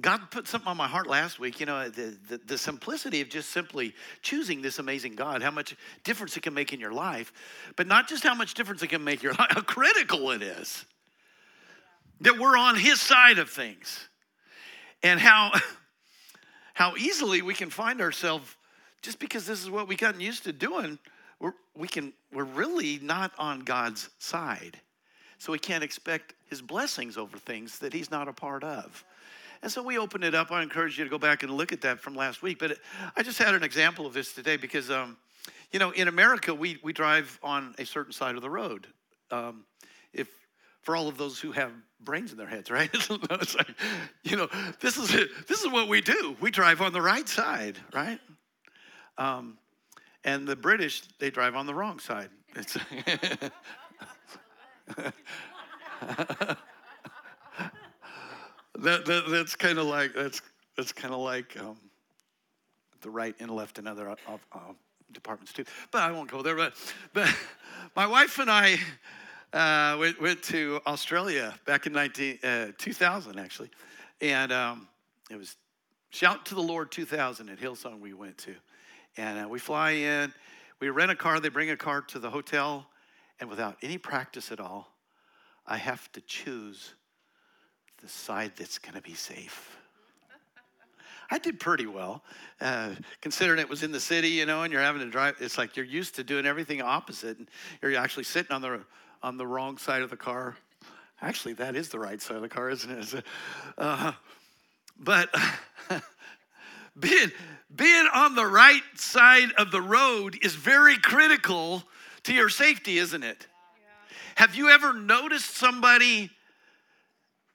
God put something on my heart last week, you know, the, the, the, simplicity of just simply choosing this amazing God, how much difference it can make in your life, but not just how much difference it can make your life, how critical it is that we're on His side of things, and how, how easily we can find ourselves just because this is what we gotten used to doing, we're, we can, we're really not on God's side. So we can't expect His blessings over things that He's not a part of. And so we opened it up. I encourage you to go back and look at that from last week. But I just had an example of this today because, um, you know, in America, we, we drive on a certain side of the road. Um, if for all of those who have brains in their heads, right? like, you know, this is this is what we do. We drive on the right side, right? Um, and the British, they drive on the wrong side. That, that, that's kind of like that's that's kind of like um, the right and left and other uh, uh, departments too. But I won't go there. But but my wife and I uh, went, went to Australia back in 19, uh, 2000 actually, and um, it was Shout to the Lord 2000 at Hillsong we went to, and we fly in, we rent a car. They bring a car to the hotel, and without any practice at all, I have to choose the side that's going to be safe. I did pretty well, uh, considering it was in the city, you know, and you're having to drive. It's like you're used to doing everything opposite, and you're actually sitting on the on the wrong side of the car. Actually, that is the right side of the car, isn't it? Uh, but being being on the right side of the road is very critical to your safety, isn't it? Yeah. Have you ever noticed somebody?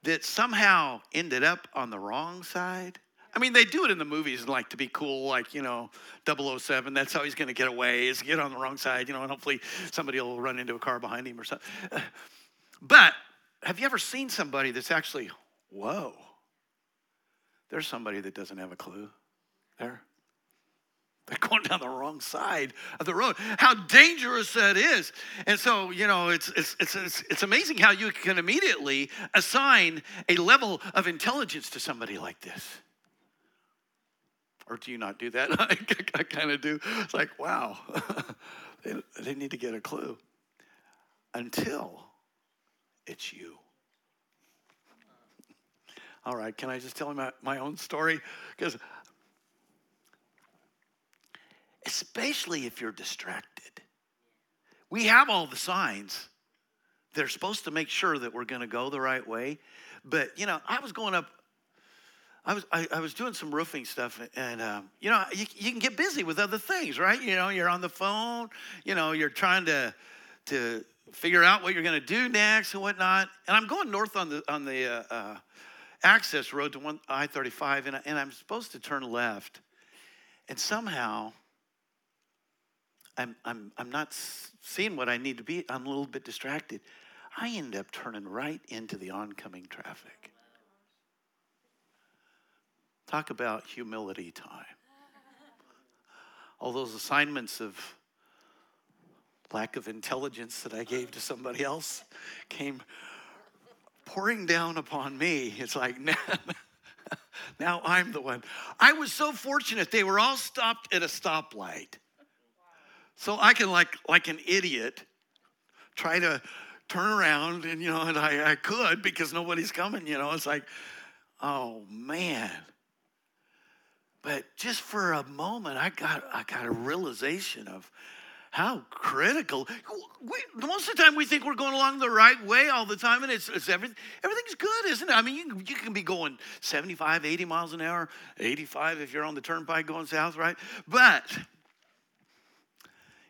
That somehow ended up on the wrong side. I mean, they do it in the movies, like to be cool, like, you know, 007, that's how he's going to get away, is get on the wrong side, you know, and hopefully somebody will run into a car behind him or something. But have you ever seen somebody that's actually, whoa, there's somebody that doesn't have a clue there? They're going down the wrong side of the road. How dangerous that is. And so, you know, it's, it's, it's, it's, amazing how you can immediately assign a level of intelligence to somebody like this. Or do you not do that? I, I kind of do. It's like, wow, they, they need to get a clue until it's you. All right, can I just tell my, my own story? Because especially if you're distracted. We have all the signs. They're supposed to make sure that we're going to go the right way. But, you know, I was going up, I was, I, I was doing some roofing stuff, and, um, you know, you, you can get busy with other things, right? You know, you're on the phone, you know, you're trying to, to figure out what you're going to do next and whatnot. And I'm going north on the, on the uh, uh, access road to I 35, and, and I'm supposed to turn left. And somehow, I'm, I'm, I'm not seeing what I need to be. I'm a little bit distracted. I end up turning right into the oncoming traffic. Talk about humility time. All those assignments of lack of intelligence that I gave to somebody else came pouring down upon me. It's like, now, now I'm the one. I was so fortunate. They were all stopped at a stoplight. So I can, like, like an idiot, try to turn around, and you know, and I, I could because nobody's coming. You know, it's like, oh man. But just for a moment, I got I got a realization of how critical. We, most of the time, we think we're going along the right way all the time, and it's, it's everything, everything's good, isn't it? I mean, you, you can be going 75, 80 miles an hour, 85 if you're on the turnpike going south, right? But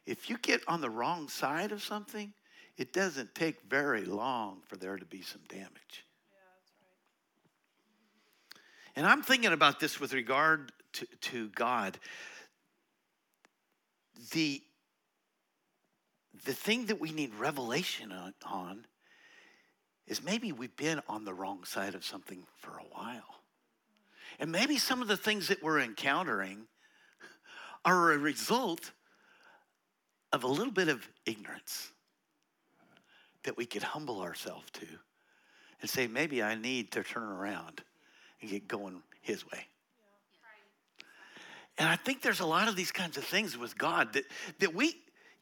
if you get on the wrong side of something, it doesn't take very long for there to be some damage. Yeah, that's right. And I'm thinking about this with regard to, to God. The, the thing that we need revelation on, on is maybe we've been on the wrong side of something for a while. And maybe some of the things that we're encountering are a result of a little bit of ignorance that we could humble ourselves to and say, maybe I need to turn around and get going His way. And I think there's a lot of these kinds of things with God that, that we,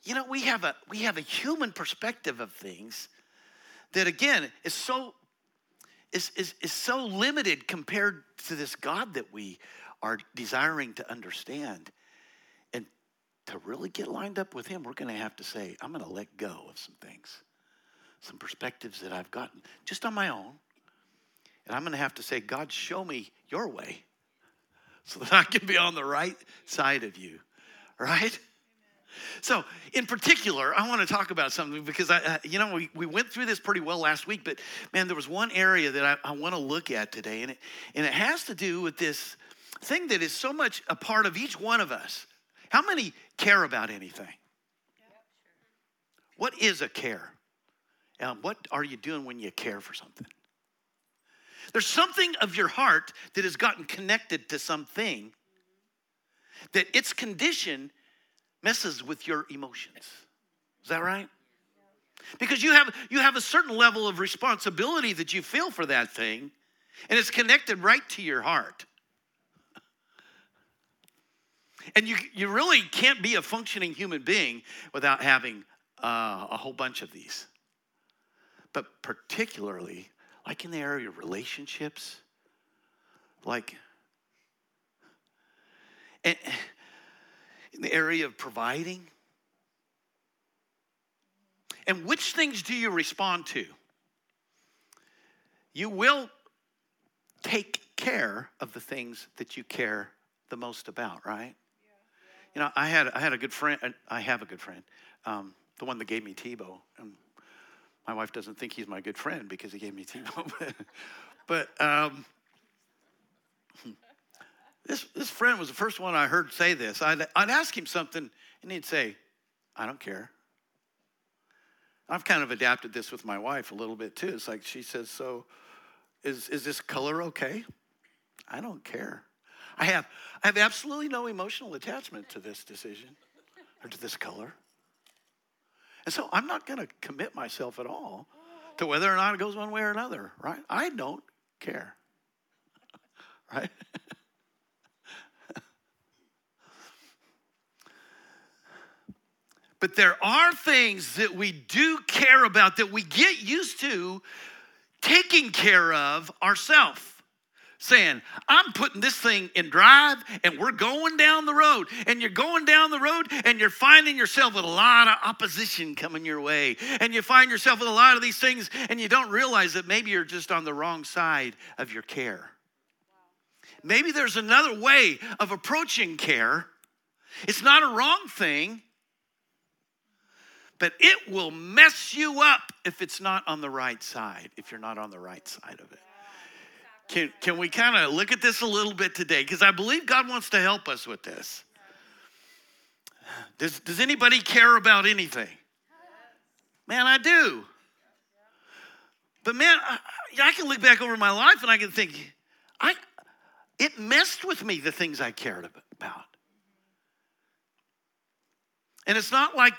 you know, we have a we have a human perspective of things that again is so is, is, is so limited compared to this God that we are desiring to understand. To really get lined up with Him, we're going to have to say, I'm going to let go of some things, some perspectives that I've gotten just on my own. And I'm going to have to say, God, show me your way so that I can be on the right side of you, right? So, in particular, I want to talk about something because I, you know, we, we went through this pretty well last week, but man, there was one area that I, I want to look at today, and it, and it has to do with this thing that is so much a part of each one of us. How many care about anything? What is a care? Um, what are you doing when you care for something? There's something of your heart that has gotten connected to something that its condition messes with your emotions. Is that right? Because you have you have a certain level of responsibility that you feel for that thing, and it's connected right to your heart. And you, you really can't be a functioning human being without having uh, a whole bunch of these. But particularly, like in the area of relationships, like in the area of providing. And which things do you respond to? You will take care of the things that you care the most about, right? You know, I had I had a good friend. I have a good friend, um, the one that gave me Tebow. And my wife doesn't think he's my good friend because he gave me Tebow. but um, this this friend was the first one I heard say this. I'd I'd ask him something, and he'd say, "I don't care." I've kind of adapted this with my wife a little bit too. It's like she says, "So, is is this color okay?" I don't care. I have, I have absolutely no emotional attachment to this decision or to this color. And so I'm not going to commit myself at all to whether or not it goes one way or another, right? I don't care, right? but there are things that we do care about that we get used to taking care of ourselves saying, I'm putting this thing in drive and we're going down the road. And you're going down the road and you're finding yourself with a lot of opposition coming your way. And you find yourself with a lot of these things and you don't realize that maybe you're just on the wrong side of your care. Maybe there's another way of approaching care. It's not a wrong thing, but it will mess you up if it's not on the right side, if you're not on the right side of it. Can, can we kind of look at this a little bit today? Because I believe God wants to help us with this. Does, does anybody care about anything? Man, I do. But man, I, I can look back over my life and I can think, I, it messed with me the things I cared about. And it's not like,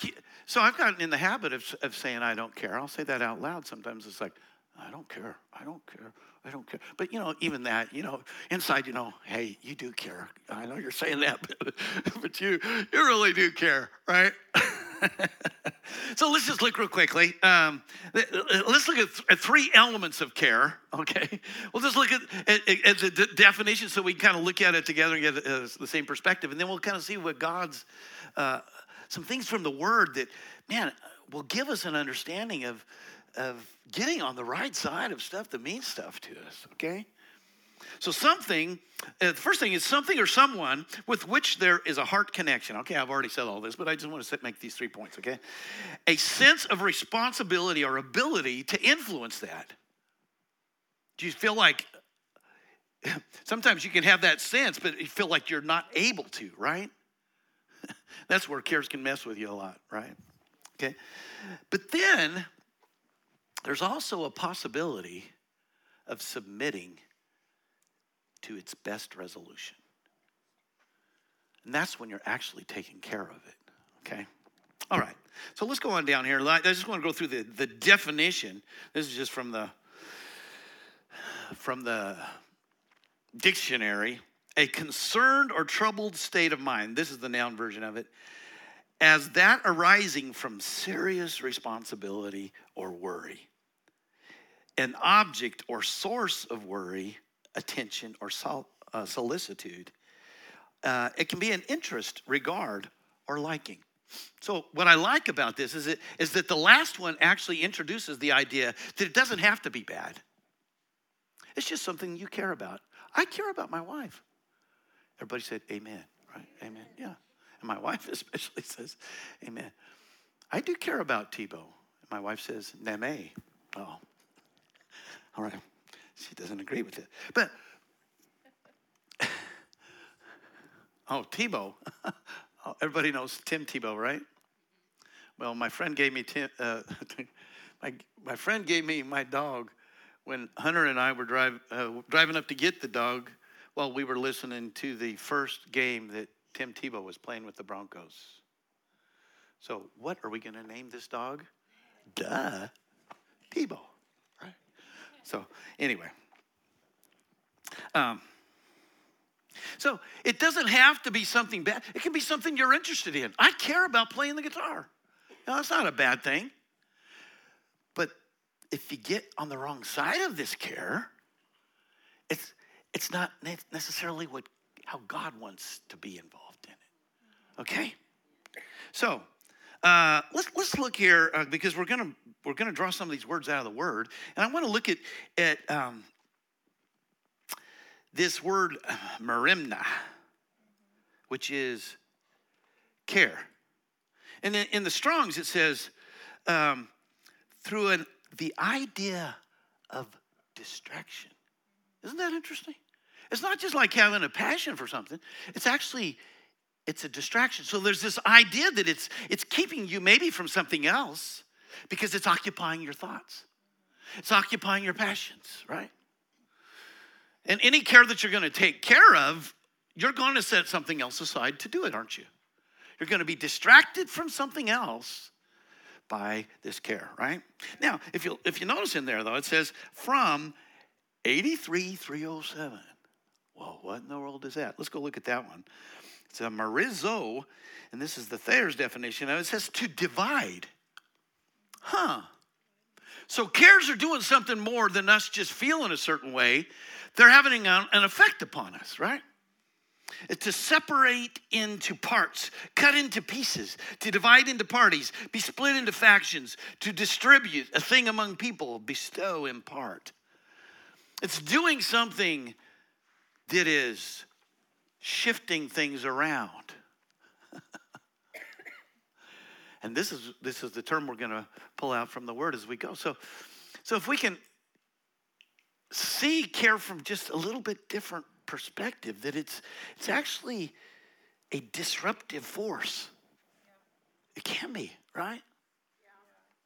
so I've gotten in the habit of, of saying I don't care. I'll say that out loud. Sometimes it's like, I don't care. I don't care. I don't care. But you know, even that, you know, inside, you know, hey, you do care. I know you're saying that, but, but you you really do care, right? so let's just look real quickly. Um, let's look at, th- at, three elements of care. Okay, we'll just look at, at, at the d- definition so we can kind of look at it together and get uh, the same perspective, and then we'll kind of see what God's uh, some things from the Word that man will give us an understanding of of getting on the right side of stuff that means stuff to us, okay? So, something, uh, the first thing is something or someone with which there is a heart connection. Okay, I've already said all this, but I just want to make these three points, okay? A sense of responsibility or ability to influence that. Do you feel like sometimes you can have that sense, but you feel like you're not able to, right? That's where cares can mess with you a lot, right? Okay. But then there's also a possibility of submitting to its best resolution. And that's when you're actually taking care of it, okay? All right, so let's go on down here. I just want to go through the, the definition. This is just from the from the dictionary, a concerned or troubled state of mind. This is the noun version of it. As that arising from serious responsibility or worry. An object or source of worry, attention, or sol- uh, solicitude. Uh, it can be an interest, regard, or liking. So, what I like about this is, it, is that the last one actually introduces the idea that it doesn't have to be bad. It's just something you care about. I care about my wife. Everybody said, Amen, right? Amen. Yeah. And my wife especially says, Amen. I do care about Tebow. My wife says, Name. Oh, all right. She doesn't agree with it. But, oh, Tebow. Oh, everybody knows Tim Tebow, right? Well, my friend gave me Tim, uh, my, my friend gave me my dog when Hunter and I were drive, uh, driving up to get the dog while we were listening to the first game that Tim Tebow was playing with the Broncos. So, what are we going to name this dog? Duh, Tebow? So, anyway. Um, so it doesn't have to be something bad. It can be something you're interested in. I care about playing the guitar. Now, that's not a bad thing. But if you get on the wrong side of this care, it's it's not necessarily what how God wants to be involved in it. Okay? So uh, let's let's look here uh, because we're gonna we're gonna draw some of these words out of the Word, and I want to look at at um, this word merimna, which is care. And in, in the Strongs, it says, um, through an, the idea of distraction. Isn't that interesting? It's not just like having a passion for something. It's actually it's a distraction. So there's this idea that it's it's keeping you maybe from something else because it's occupying your thoughts. It's occupying your passions, right? And any care that you're going to take care of, you're going to set something else aside to do it, aren't you? You're going to be distracted from something else by this care, right? Now, if you if you notice in there though, it says from 83307. Well, what in the world is that? Let's go look at that one. It's a merizo, and this is the Thayer's definition. It says to divide. Huh. So cares are doing something more than us just feeling a certain way they're having an effect upon us, right? It's to separate into parts, cut into pieces, to divide into parties, be split into factions, to distribute a thing among people, bestow, impart. It's doing something that is shifting things around. and this is this is the term we're going to pull out from the word as we go. So so if we can see care from just a little bit different perspective that it's it's actually a disruptive force it can be right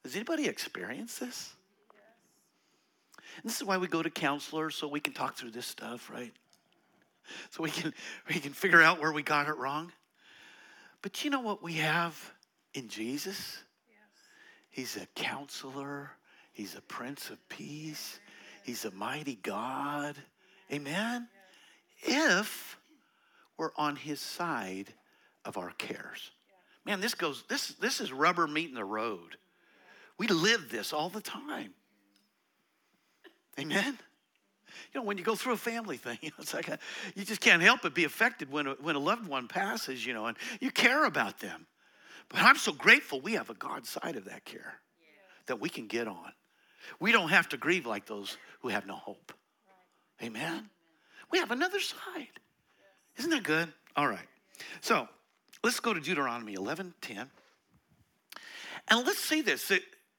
does anybody experience this and this is why we go to counselors so we can talk through this stuff right so we can we can figure out where we got it wrong but you know what we have in jesus he's a counselor he's a prince of peace He's a mighty God. Amen? If we're on his side of our cares. Man, this goes, this, this is rubber meeting the road. We live this all the time. Amen? You know, when you go through a family thing, you know, it's like a, you just can't help but be affected when a, when a loved one passes, you know, and you care about them. But I'm so grateful we have a God side of that care that we can get on. We don't have to grieve like those who have no hope. Amen? We have another side. Isn't that good? All right. So let's go to Deuteronomy 11 10. And let's see this.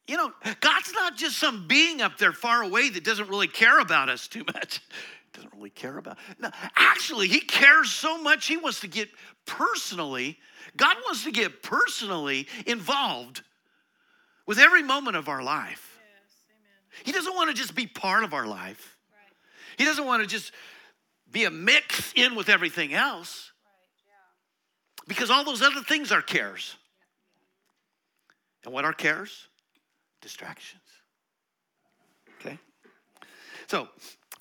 You know, God's not just some being up there far away that doesn't really care about us too much. Doesn't really care about. No, actually, He cares so much. He wants to get personally. God wants to get personally involved with every moment of our life. He doesn't want to just be part of our life. Right. He doesn't want to just be a mix in with everything else. Right. Yeah. Because all those other things are cares. Yeah. And what are cares? Distractions. Okay? So,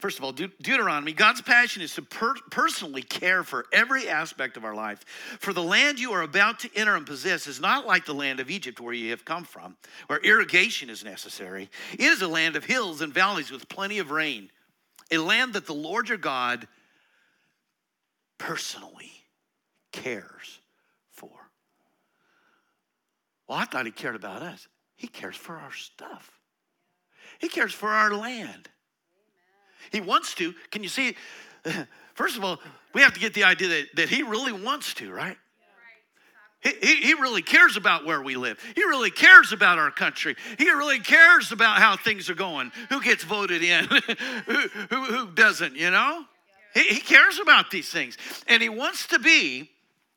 First of all, De- Deuteronomy, God's passion is to per- personally care for every aspect of our life. For the land you are about to enter and possess is not like the land of Egypt where you have come from, where irrigation is necessary. It is a land of hills and valleys with plenty of rain, a land that the Lord your God personally cares for. Well, I thought he cared about us. He cares for our stuff, he cares for our land. He wants to. Can you see? First of all, we have to get the idea that, that he really wants to, right? He, he, he really cares about where we live. He really cares about our country. He really cares about how things are going, who gets voted in, who, who, who doesn't, you know? He, he cares about these things. And he wants to be,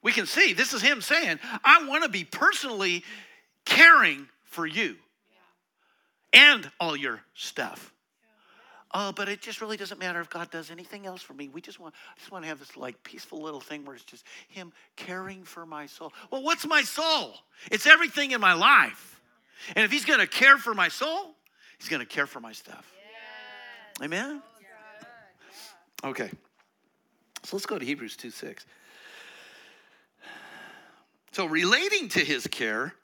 we can see, this is him saying, I want to be personally caring for you and all your stuff. Oh, but it just really doesn't matter if God does anything else for me. We just want, I just want to have this like peaceful little thing where it's just Him caring for my soul. Well, what's my soul? It's everything in my life. And if He's going to care for my soul, He's going to care for my stuff. Yes. Amen. Okay. So let's go to Hebrews 2 6. So relating to His care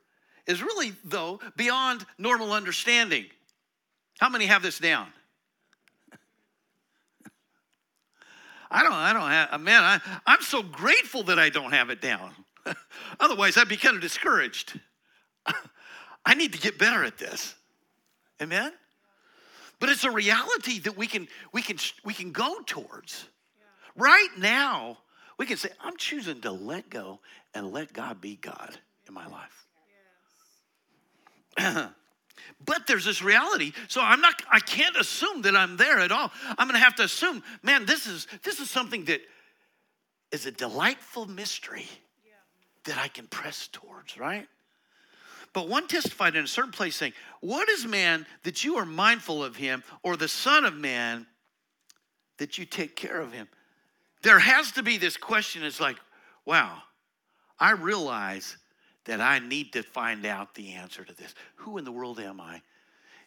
is really, though, beyond normal understanding. How many have this down? I don't, I don't have, man, I, I'm so grateful that I don't have it down. Otherwise, I'd be kind of discouraged. I need to get better at this. Amen? But it's a reality that we can, we can, we can go towards. Right now, we can say, I'm choosing to let go and let God be God in my life. But there's this reality. So I'm not I can't assume that I'm there at all. I'm going to have to assume, man, this is this is something that is a delightful mystery that I can press towards, right? But one testified in a certain place saying, What is man that you are mindful of him, or the Son of Man that you take care of him? There has to be this question it's like, wow, I realize that I need to find out the answer to this. Who in the world am I?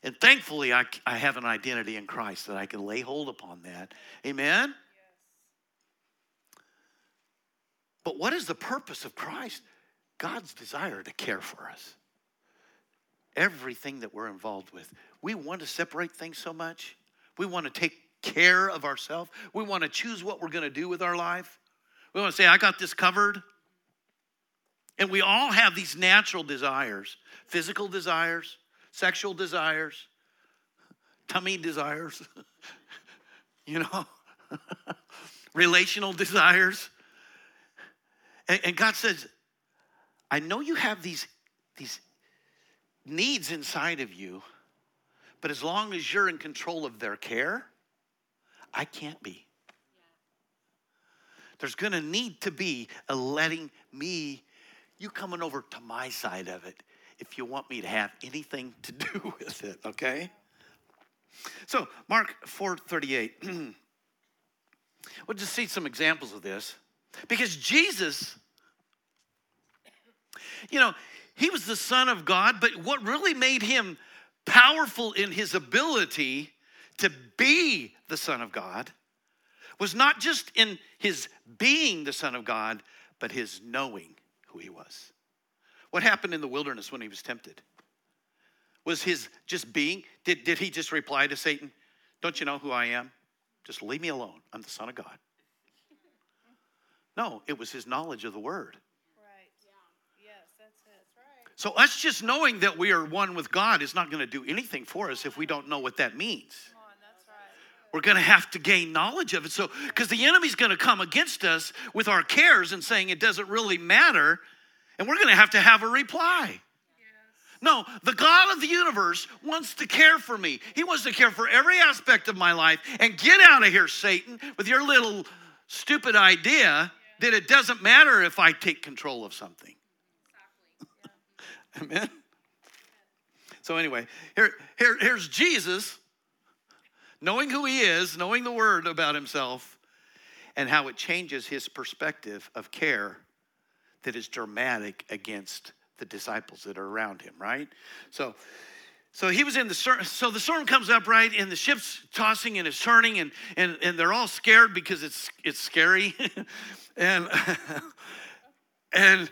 And thankfully, I, I have an identity in Christ that I can lay hold upon that. Amen? Yes. But what is the purpose of Christ? God's desire to care for us. Everything that we're involved with. We want to separate things so much. We want to take care of ourselves. We want to choose what we're going to do with our life. We want to say, I got this covered. And we all have these natural desires physical desires, sexual desires, tummy desires, you know, relational desires. And, and, God says, I know you have these, these needs inside of you, but as long as you're in control of their care, I can't be. There's gonna need to be a letting me you coming over to my side of it if you want me to have anything to do with it, okay? So, Mark 4:38. we'll just see some examples of this. Because Jesus, you know, he was the Son of God, but what really made him powerful in his ability to be the Son of God was not just in his being the Son of God, but his knowing who he was. What happened in the wilderness when he was tempted? Was his just being, did, did he just reply to Satan, Don't you know who I am? Just leave me alone. I'm the Son of God. No, it was his knowledge of the word. Right. Yeah. Yes, that's it. That's right. So us just knowing that we are one with God is not going to do anything for us if we don't know what that means. We're going to have to gain knowledge of it. So, because the enemy's going to come against us with our cares and saying it doesn't really matter, and we're going to have to have a reply. No, the God of the universe wants to care for me. He wants to care for every aspect of my life. And get out of here, Satan, with your little stupid idea that it doesn't matter if I take control of something. Amen. So anyway, here, here, here's Jesus knowing who he is, knowing the word about himself, and how it changes his perspective of care that is dramatic against the disciples that are around him, right? So So he was in the storm. So the storm comes up, right? And the ship's tossing and it's turning, and, and, and they're all scared because it's, it's scary. and, and,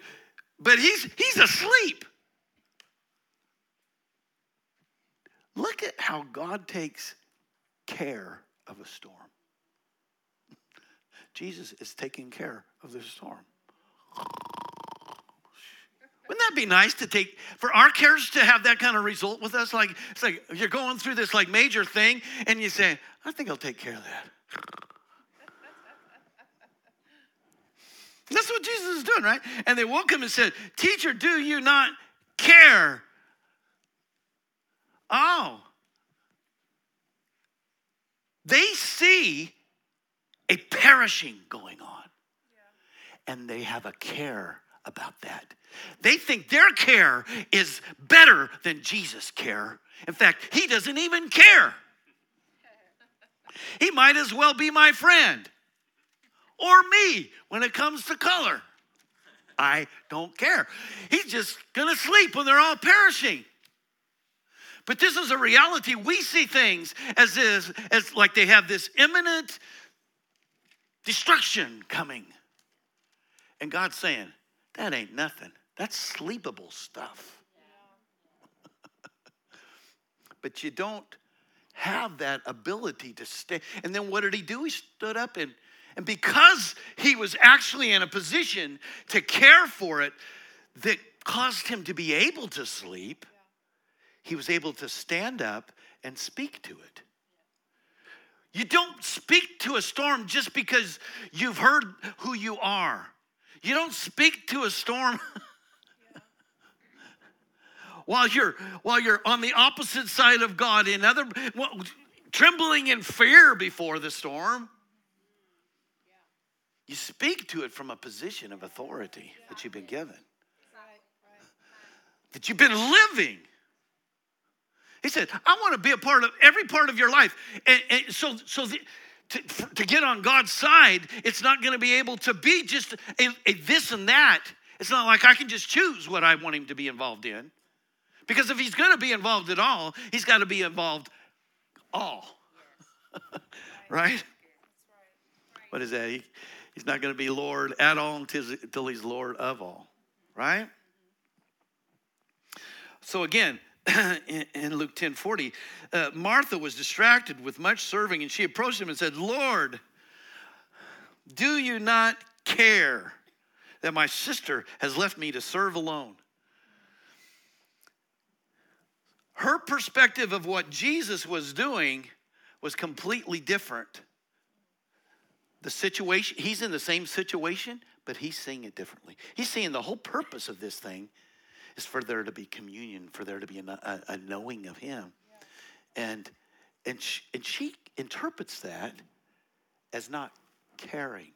but he's, he's asleep. Look at how God takes care of a storm. Jesus is taking care of the storm. Wouldn't that be nice to take for our cares to have that kind of result with us? Like it's like you're going through this like major thing, and you say, "I think I'll take care of that." That's what Jesus is doing, right? And they woke him and said, "Teacher, do you not care?" Oh, they see a perishing going on, and they have a care about that. They think their care is better than Jesus' care. In fact, he doesn't even care. He might as well be my friend or me when it comes to color. I don't care. He's just gonna sleep when they're all perishing. But this is a reality. We see things as, is, as like they have this imminent destruction coming. And God's saying, that ain't nothing. That's sleepable stuff. but you don't have that ability to stay. And then what did he do? He stood up and and because he was actually in a position to care for it that caused him to be able to sleep, he was able to stand up and speak to it. You don't speak to a storm just because you've heard who you are. You don't speak to a storm while you're while you're on the opposite side of God in other well, trembling in fear before the storm. You speak to it from a position of authority that you've been given. That you've been living. He said, I want to be a part of every part of your life. And, and so, so the, to, to get on God's side, it's not going to be able to be just a, a this and that. It's not like I can just choose what I want him to be involved in. Because if he's going to be involved at all, he's got to be involved all. right? What is that? He, he's not going to be Lord at all until, until he's Lord of all. Right? So again, in Luke 10 40, uh, Martha was distracted with much serving, and she approached him and said, Lord, do you not care that my sister has left me to serve alone? Her perspective of what Jesus was doing was completely different. The situation, he's in the same situation, but he's seeing it differently. He's seeing the whole purpose of this thing is for there to be communion, for there to be a, a knowing of Him. Yeah. And, and, she, and she interprets that as not caring.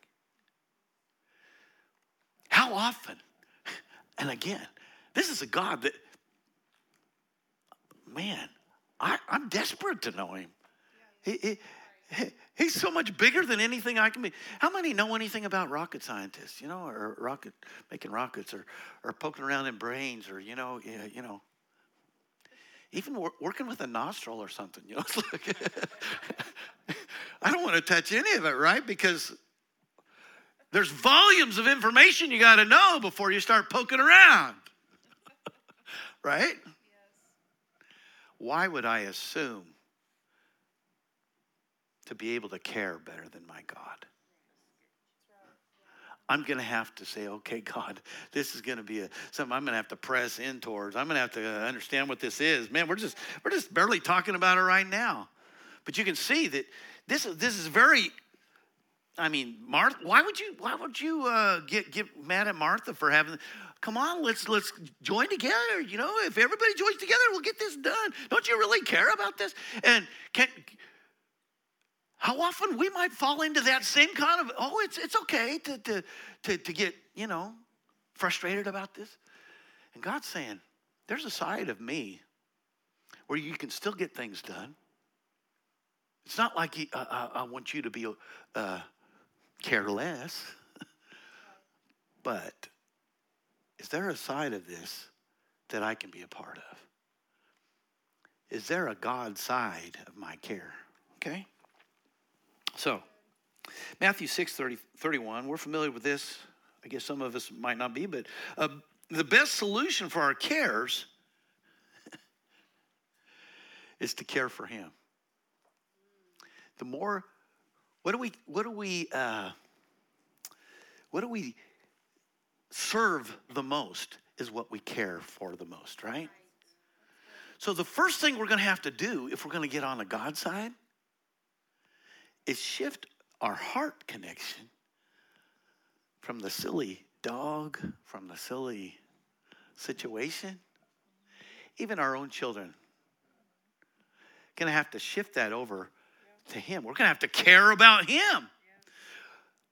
How often, and again, this is a God that, man, I, am desperate to know Him. Yeah, yeah. He, he, He's so much bigger than anything I can be. How many know anything about rocket scientists, you know, or rocket making rockets, or or poking around in brains, or you know, you know, even wor- working with a nostril or something. You know, like, I don't want to touch any of it, right? Because there's volumes of information you got to know before you start poking around, right? Yes. Why would I assume to be able to care better than my God. I'm going to have to say, okay, God, this is going to be a, something I'm going to have to press in towards. I'm going to have to understand what this is. Man, we're just we're just barely talking about it right now, but you can see that this is this is very. I mean, Martha. Why would you why would you uh, get get mad at Martha for having? Come on, let's let's join together. You know, if everybody joins together, we'll get this done. Don't you really care about this? And can how often we might fall into that same kind of, oh, it's, it's okay to, to, to, to get, you know, frustrated about this. And God's saying, there's a side of me where you can still get things done. It's not like he, uh, uh I want you to be uh, careless, but is there a side of this that I can be a part of? is there a God side of my care? Okay? So, Matthew 6 30, 31, we're familiar with this. I guess some of us might not be, but uh, the best solution for our cares is to care for Him. The more, what do we, what do we, uh, what do we serve the most is what we care for the most, right? So the first thing we're going to have to do if we're going to get on the God side is shift our heart connection from the silly dog, from the silly situation, even our own children. To have to shift that over to Him. We're to have to care about Him.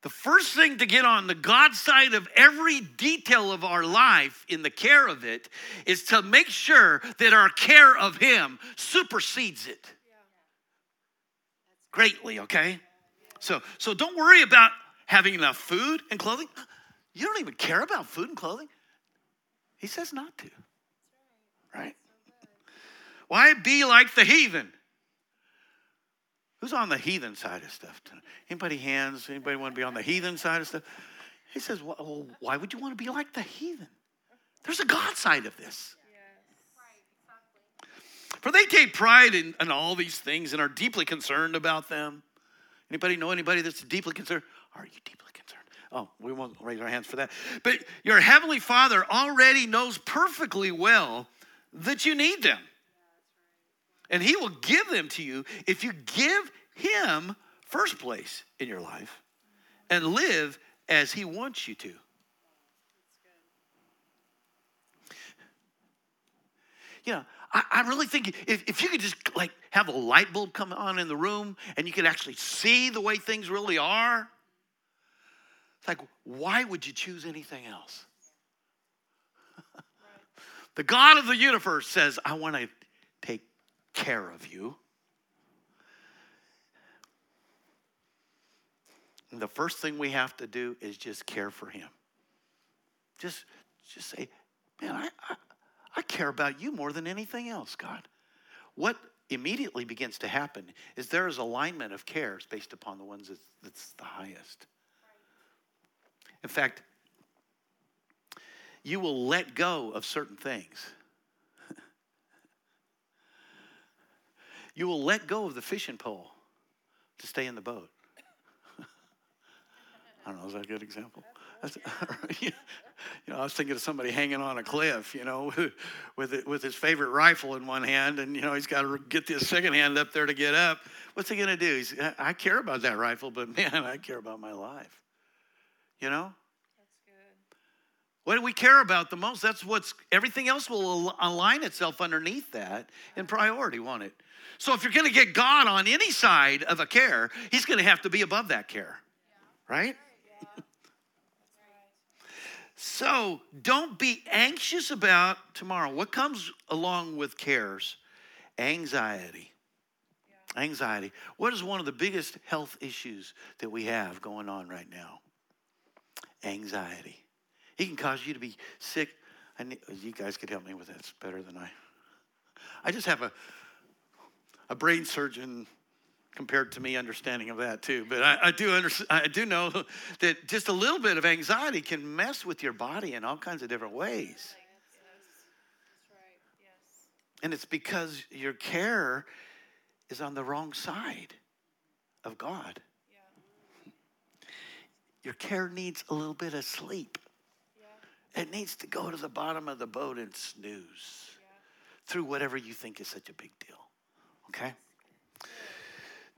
The first thing to get on the God side of every detail of our life in the care of it is to make sure that our care of Him supersedes it greatly, okay? So, so don't worry about having enough food and clothing. You don't even care about food and clothing. He says not to, right? Why be like the heathen? Who's on the heathen side of stuff? Anybody hands? Anybody want to be on the heathen side of stuff? He says, well, why would you want to be like the heathen? There's a God side of this. For they take pride in, in all these things and are deeply concerned about them. Anybody know anybody that's deeply concerned? Are you deeply concerned? Oh, we won't raise our hands for that. But your heavenly Father already knows perfectly well that you need them. And he will give them to you if you give him first place in your life and live as he wants you to. Know, I, I really think if, if you could just like have a light bulb come on in the room and you could actually see the way things really are, it's like, why would you choose anything else? the God of the universe says, I want to take care of you. And the first thing we have to do is just care for him. Just, just say, man, I, I, I care about you more than anything else, God. What immediately begins to happen is there is alignment of cares based upon the ones that's, that's the highest. In fact, you will let go of certain things. you will let go of the fishing pole to stay in the boat. I don't know, is that a good example? you know, I was thinking of somebody hanging on a cliff, you know, with with his favorite rifle in one hand, and you know he's got to get this second hand up there to get up. What's he gonna do? He's, I care about that rifle, but man, I care about my life. You know. That's good. What do we care about the most? That's what's everything else will align itself underneath that in priority, won't it? So if you're going to get God on any side of a care, He's going to have to be above that care, right? So don't be anxious about tomorrow. What comes along with cares? Anxiety. Anxiety. What is one of the biggest health issues that we have going on right now? Anxiety. It can cause you to be sick. I need, you guys could help me with that. It's better than I. I just have a, a brain surgeon compared to me understanding of that too. But I, I do understand, I do know that just a little bit of anxiety can mess with your body in all kinds of different ways. And it's because your care is on the wrong side of God. Yeah. Your care needs a little bit of sleep. Yeah. It needs to go to the bottom of the boat and snooze Yeah. through whatever you think is such a big deal. Okay?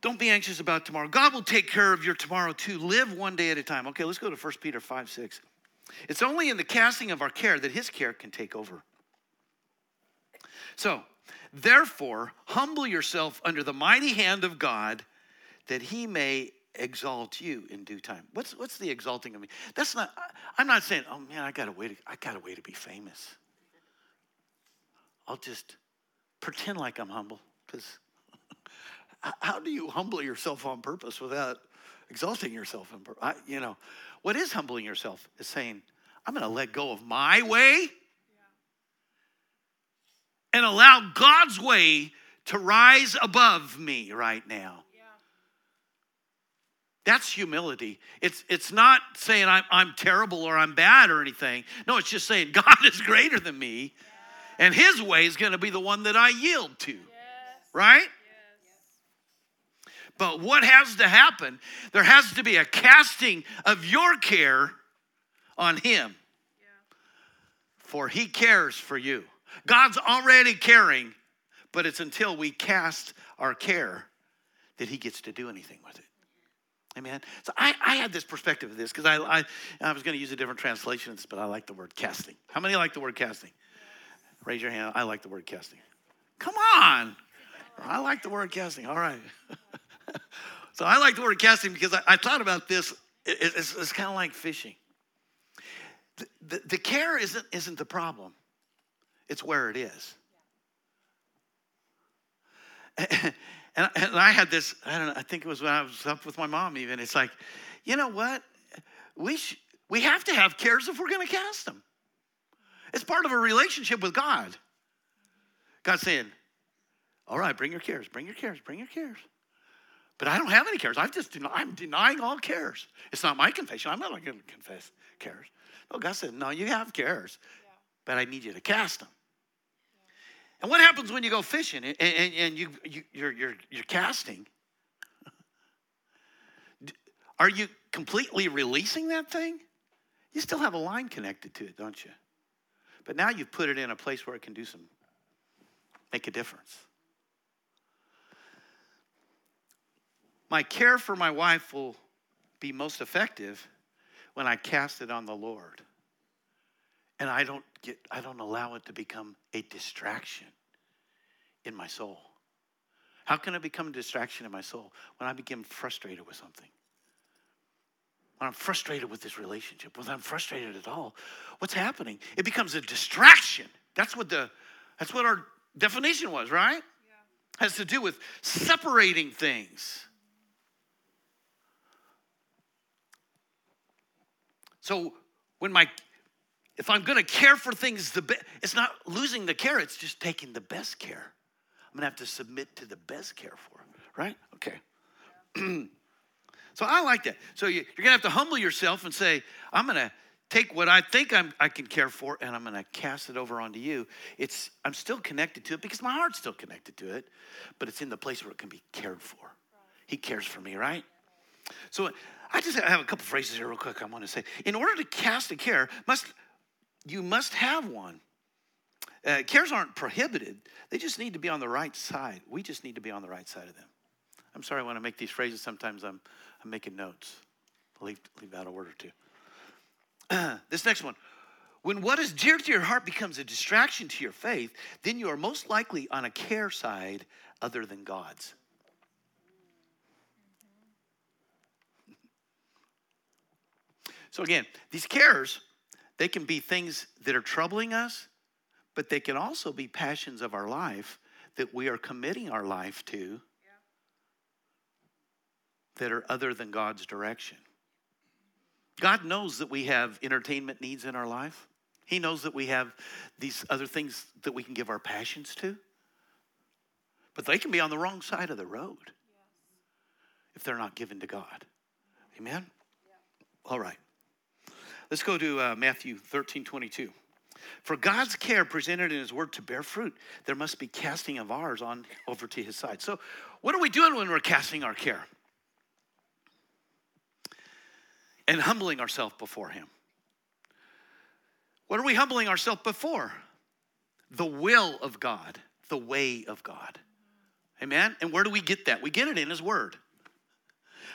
Don't be anxious about tomorrow. God will take care of your tomorrow too. Live one day at a time. Okay, let's go to 1 Peter 5 6. It's only in the casting of our care that his care can take over. So, therefore, humble yourself under the mighty hand of God that he may exalt you in due time. What's, what's the exalting of me? That's not, I'm not saying, oh man, I got a way to, I got a way to be famous. I'll just pretend like I'm humble because how do you humble yourself on purpose without exalting yourself? In pur- I, you know, what is humbling yourself is saying, I'm going to let go of my way and allow God's way to rise above me right now. Yeah. That's humility. It's, it's not saying I'm, I'm terrible or I'm bad or anything. No, it's just saying God is greater than me, and His way is going to be the one that I yield to, Yes. right? But what has to happen? There has to be a casting of your care on Him, Yeah. for He cares for you. God's already caring, but it's until we cast our care that He gets to do anything with it. Amen. So I, I had this perspective of this because I, I, I was going to use a different translation, of this, but I like the word casting. How many like the word casting? Raise your hand. I like the word casting. Come on. I like the word casting. All right. so I like the word casting because I, I thought about this. It- it's it's kind of like fishing. The, the, the care isn't, isn't the problem, it's where it is. And, and I had this, I don't know, I think it was when I was up with my mom even. It's like, you know what? We, sh- we have to have cares if we're going to cast them. It's part of a relationship with God. God's saying, all right, bring your cares, bring your cares, bring your cares. But I don't have any cares. I've just den- I'm denying all cares. It's not my confession. I'm not going to confess cares. No, God said, no, you have cares, Yeah. but I need you to cast them. And what happens when you go fishing and, and, and you, you, you're, you're, you're casting? Are you completely releasing that thing? You still have a line connected to it, don't you? But now you've put it in a place where it can do some, make a difference. My care for my wife will be most effective when I cast it on the Lord. And I don't get I don't allow it to become a distraction in my soul. How can it become a distraction in my soul? When I become frustrated with something. When I'm frustrated with this relationship, when I'm frustrated at all, what's happening? It becomes a distraction. That's what the that's what our definition was, right? Yeah. Has to do with separating things. So when my if I'm going to care for things the be- it's not losing the care, it's just taking the best care. I'm going to have to submit to the best care for right? Okay. so I like that. So you, you're going to have to humble yourself and say, I'm going to take what I think I'm, I can care for and I'm going to cast it over onto you. It's I'm still connected to it because my heart's still connected to it, but it's in the place where it can be cared for. He cares for me, right? So I just have a couple phrases here real quick I want to say. In order to cast a care, must you must have one. Uh, cares aren't prohibited. They just need to be on the right side. We just need to be on the right side of them. I'm sorry when I make these phrases, sometimes I'm, I'm making notes. Leave, leave out a word or two. this next one. When what is dear to your heart becomes a distraction to your faith, then you are most likely on a care side other than God's. So again, these cares, they can be things that are troubling us, but they can also be passions of our life that we are committing our life to that are other than God's direction. God knows that we have entertainment needs in our life. He knows that we have these other things that we can give our passions to. But they can be on the wrong side of the road if they're not given to God. Amen? All right. Let's go to uh, Matthew 13 22. For God's care presented in His Word to bear fruit, there must be casting of ours on over to His side. So, what are we doing when we're casting our care? And humbling ourselves before Him. What are we humbling ourselves before? The will of God, the way of God. Amen? And where do we get that? We get it in His Word.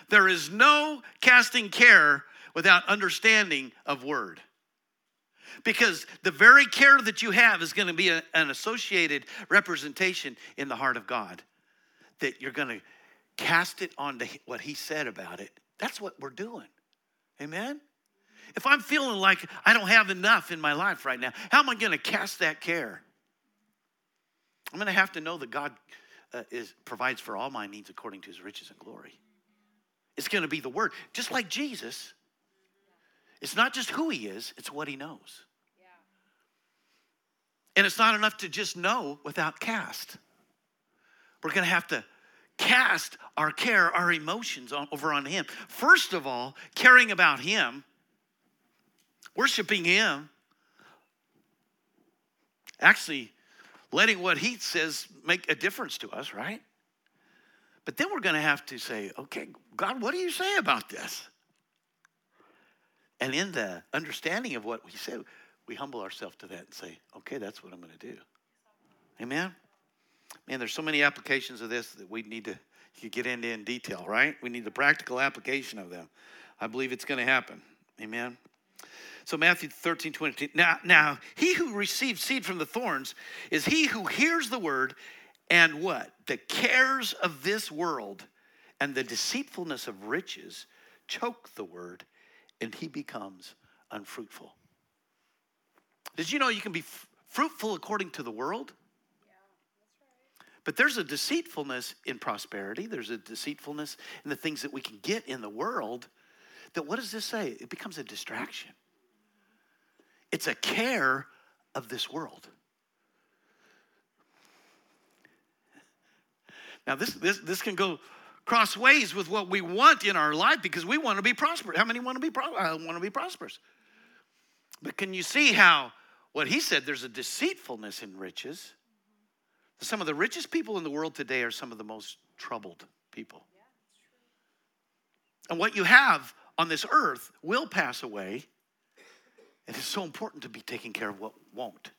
There is no casting care without understanding of Word. Because the very care that you have is going to be a- an associated representation in the heart of God. That you're going to cast it onto what He said about it. That's what we're doing. Amen? If I'm feeling like I don't have enough in my life right now, how am I going to cast that care? I'm going to have to know that God uh, is, provides for all my needs according to his riches and glory. It's going to be the word. Just like Jesus, it's not just who he is, it's what he knows. Yeah. And it's not enough to just know without cast. we're going to have to cast our care, our emotions on, over on Him. First of all, caring about Him, worshiping Him, actually letting what He says make a difference to us, right? But then we're going to have to say, okay, God, what do you say about this? And in the understanding of what He said, we humble ourselves to that and say, okay, that's what I'm going to do. Amen? Man, there's so many applications of this that we need to get into in detail, right? We need the practical application of them. I believe it's going to happen. Amen? So Matthew 13, 22. Now, now, he who receives seed from the thorns is he who hears the word and what? The cares of this world and the deceitfulness of riches choke the word and he becomes unfruitful. Did you know you can be f- fruitful according to the world? But there's a deceitfulness in prosperity. There's a deceitfulness in the things that we can get in the world. That what does this say? It becomes a distraction. It's a care of this world. Now, this, this, this can go cross ways with what we want in our life because we want to be prosperous. How many want to be pro- I want to be prosperous? But can you see how what he said there's a deceitfulness in riches? Some of the richest people in the world today are some of the most troubled people. And what you have on this earth will pass away. And it's so important to be taking care of what won't.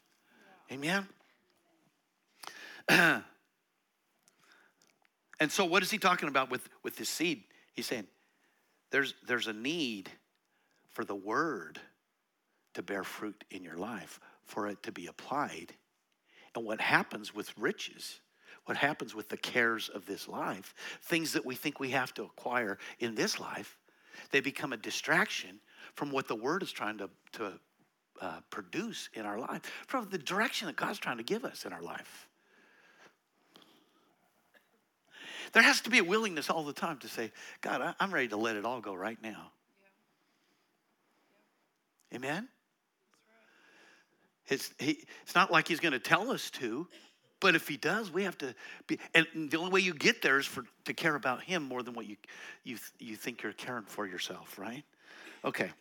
Amen? and so, what is he talking about with, with this seed? He's saying there's, there's a need for the word to bear fruit in your life, for it to be applied and what happens with riches, what happens with the cares of this life, things that we think we have to acquire in this life, they become a distraction from what the Word is trying to, to uh, produce in our life, from the direction that God's trying to give us in our life. There has to be a willingness all the time to say, God, I, am ready to let it all go right now. Yeah. Amen? It's, he, it's not like he's going to tell us to, but if he does, we have to be. And the only way you get there is for to care about him more than what you you you think you're caring for yourself, right? Okay.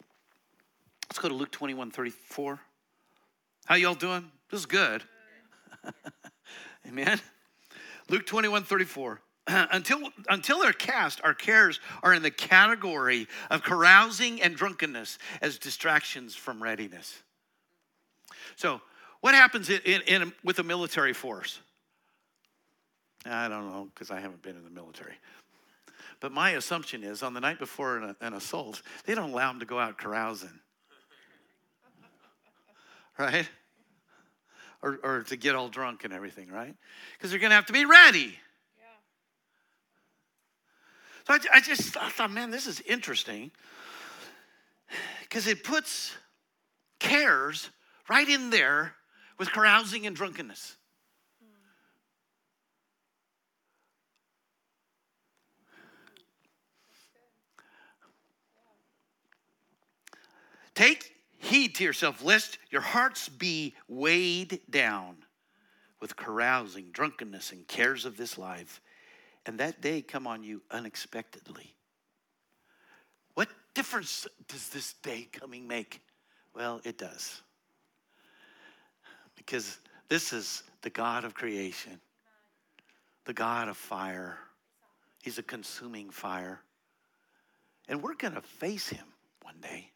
Let's go to Luke 21, 34. How y'all doing? This is good. Amen. Luke 21, 34. until, until they're cast, our cares are in the category of carousing and drunkenness as distractions from readiness. So, what happens in, in, with a military force? I don't know because I haven't been in the military. But my assumption is on the night before an, an assault, they don't allow them to go out carousing. right? Or, or to get all drunk and everything, right? Because they're going to have to be ready. So I, I just I thought, man, this is interesting because it puts cares right in there with carousing and drunkenness. Take heed to yourself, lest your hearts be weighed down with carousing, drunkenness, and cares of this life, and that day come on you unexpectedly. What difference does this day coming make? Well, it does because this is the God of creation, the God of fire. He's a consuming fire. And we're going to face him one day.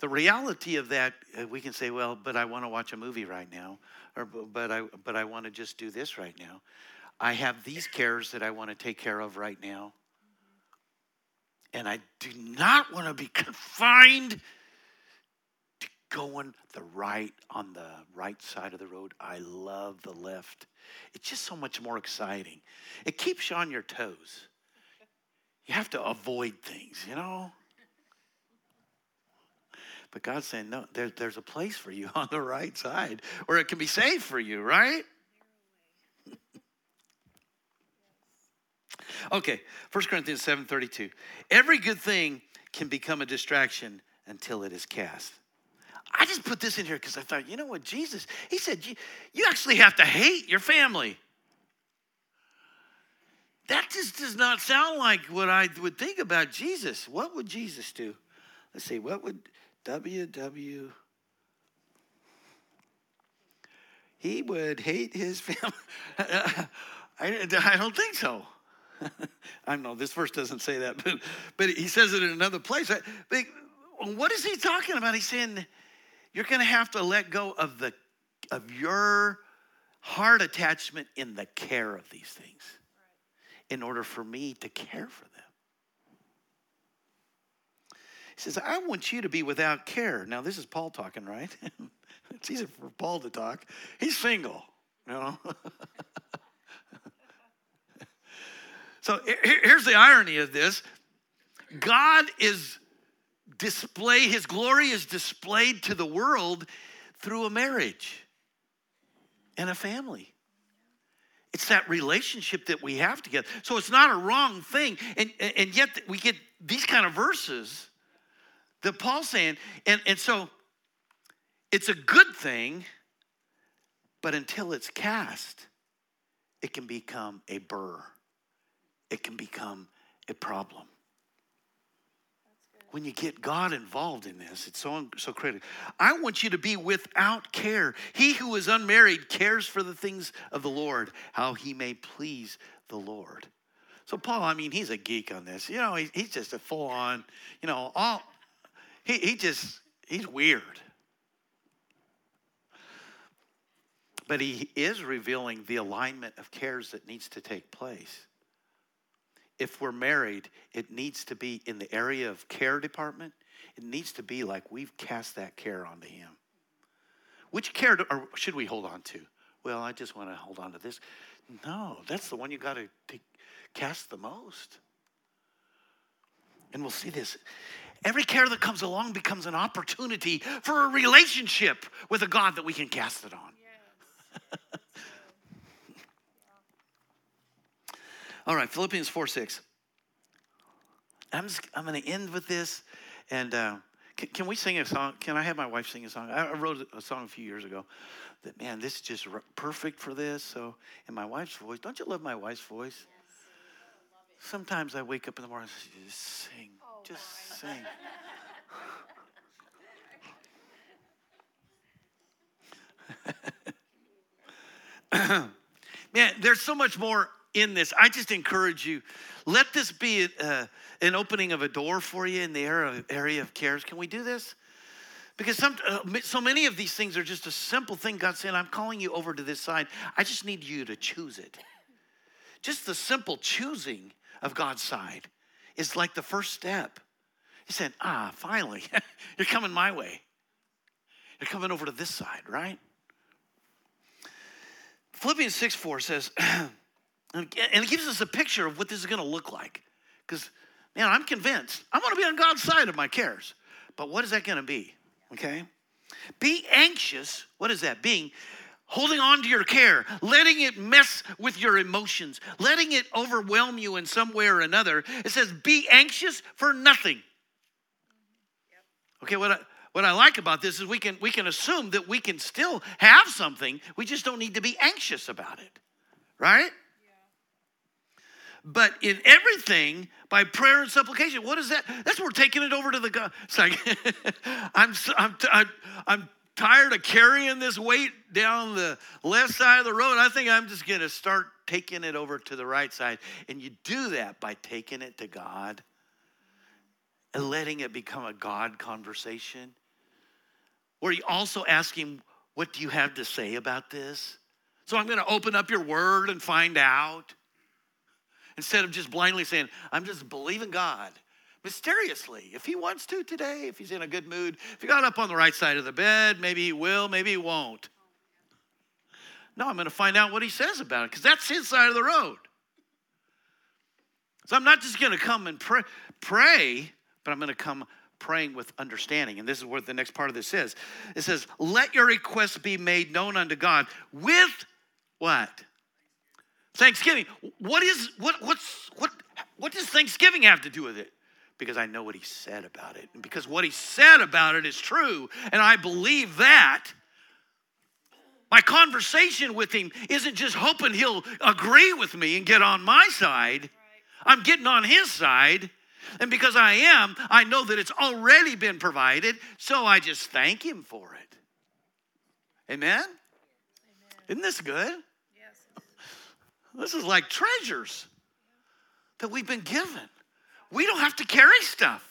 The reality of that, uh, we can say, well, but I want to watch a movie right now, or but I, but I want to just do this right now. I have these cares that I want to take care of right now. And I do not want to be confined to going the right on the right side of the road. I love the left. It's just so much more exciting. It keeps you on your toes. You have to avoid things, you know? But God's saying, no, there, there's a place for you on the right side where it can be safe for you, right? Okay, 1 Corinthians 7.32. Every good thing can become a distraction until it is cast. I just put this in here because I thought, you know what, Jesus, he said, you, you actually have to hate your family. that just does not sound like what I would think about Jesus. What would Jesus do? Let's see, what would W.W. He would hate his family. I, I don't think so. I know this verse doesn't say that, but, but he says it in another place. But what is he talking about? He's saying you're going to have to let go of the of your heart attachment in the care of these things in order for me to care for them. He says, I want you to be without care. Now, this is Paul talking, right? it's easy for Paul to talk. He's single, you know. so here's the irony of this God is display, his glory is displayed to the world through a marriage and a family. It's that relationship that we have together. So it's not a wrong thing. And, and yet we get these kind of verses that Paul's saying. And, and so it's a good thing, but until it's cast, it can become a burr, it can become a problem when you get God involved in this, it's so, so critical. I want you to be without care. He who is unmarried cares for the things of the Lord, how he may please the Lord. So, Paul, I mean, he's a geek on this. You know, he, he's just a full on, you know, all, he, he just, he's weird. But he is revealing the alignment of cares that needs to take place if we're married, it needs to be in the area of care department. It needs to be like we've cast that care onto him. Which care do, or should we hold on to? Well, I just want to hold on to this. No, that's the one you got to cast the most. And we'll see this. Every care that comes along becomes an opportunity for a relationship with a God that we can cast it on. Yes. All right, Philippians 4 6. I'm, just, I'm going to end with this. And uh, can, can, we sing a song? Can I have my wife sing a song? I, I wrote a song a few years ago that, man, this is just r- perfect for this. So, in my wife's voice, don't you love my wife's voice? Yes. Sometimes I wake up in the morning and say, just sing, oh, just sing. Man, there's so much more in this, I just encourage you, let this be uh, an opening of a door for you in the area, area of cares. Can we do this? Because some, uh, so many of these things are just a simple thing. God's saying, I'm calling you over to this side. I just need you to choose it. Just the simple choosing of God's side is like the first step. He said, Ah, finally, you're coming my way. You're coming over to this side, right? Philippians 6 4 says, And it gives us a picture of what this is going to look like. Because, man, I'm convinced I'm going to be on God's side of my cares. But what is that going to be? Okay? Be anxious. What is that? Being holding on to your care, letting it mess with your emotions, letting it overwhelm you in some way or another. It says, be anxious for nothing. Okay, what I, what I like about this is we can, we can assume that we can still have something, we just don't need to be anxious about it, right? But in everything by prayer and supplication. What is that? That's we're taking it over to the God. It's like I'm, I'm, I'm, tired of carrying this weight down the left side of the road. I think I'm just going to start taking it over to the right side. And you do that by taking it to God and letting it become a God conversation. Where you also ask Him, What do you have to say about this? So I'm going to open up your word and find out. Instead of just blindly saying, I'm just believing God mysteriously. If he wants to today, if he's in a good mood, if he got up on the right side of the bed, maybe he will, maybe he won't. No, I'm going to find out what he says about it because that's his side of the road. So I'm not just going to come and pray, pray, but I'm going to come praying with understanding. And this is what the next part of this is. It says, "Let your requests be made known unto God with what? Thanksgiving. What is what what's what what does Thanksgiving have to do with it? Because I know what he said about it. And because what he said about it is true, and I believe that, My conversation with him isn't just hoping he'll agree with me and get on my side. I'm getting on his side. And because I am, I know that it's already been provided, so I just thank him for it. Amen? Isn't this good? This is like treasures that we've been given. We don't have to carry stuff.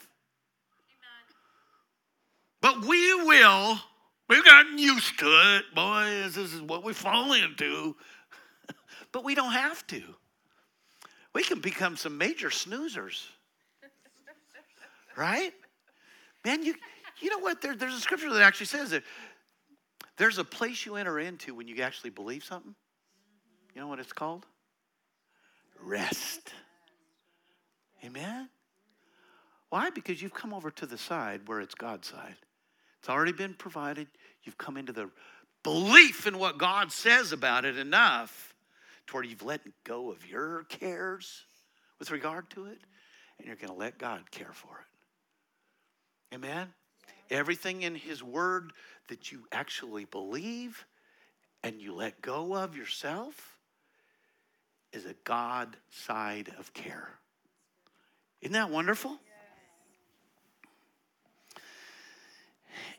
But we will. We've gotten used to it, boys. This is what we fall into. but we don't have to. We can become some major snoozers. Right? Man, you you know what? There, there's a scripture that actually says that there's a place you enter into when you actually believe something. You know what it's called? Rest. Amen? Why? Because you've come over to the side where it's God's side. It's already been provided. You've come into the belief in what God says about it enough to where you've let go of your cares with regard to it, and you're going to let God care for it. Amen? Everything in His Word that you actually believe and you let go of yourself is a God side of care. Isn't that wonderful?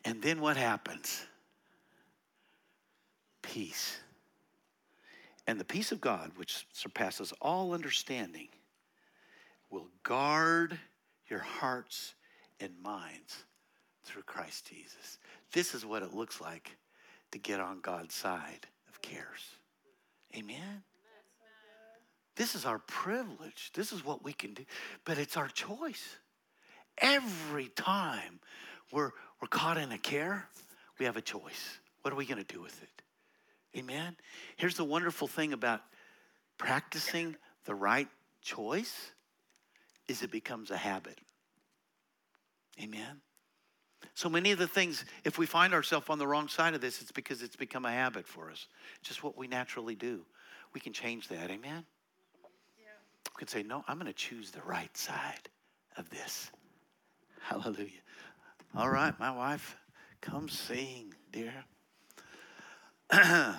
And then what happens? Peace. And the peace of God, which surpasses all understanding, will guard your hearts and minds through Christ Jesus. This is what it looks like to get on God's side of cares. Amen. This is our privilege. This is what we can do. But it's our choice. Every time we're, we're caught in a care, we have a choice. What are we going to do with it? Amen. Here's the wonderful thing about practicing the right choice is it becomes a habit. Amen. So many of the things, if we find ourselves on the wrong side of this, it's because it's become a habit for us. Just what we naturally do. We can change that. Amen. Can say, no, I'm going to choose the right side of this. Hallelujah. All right, my wife, come sing, dear.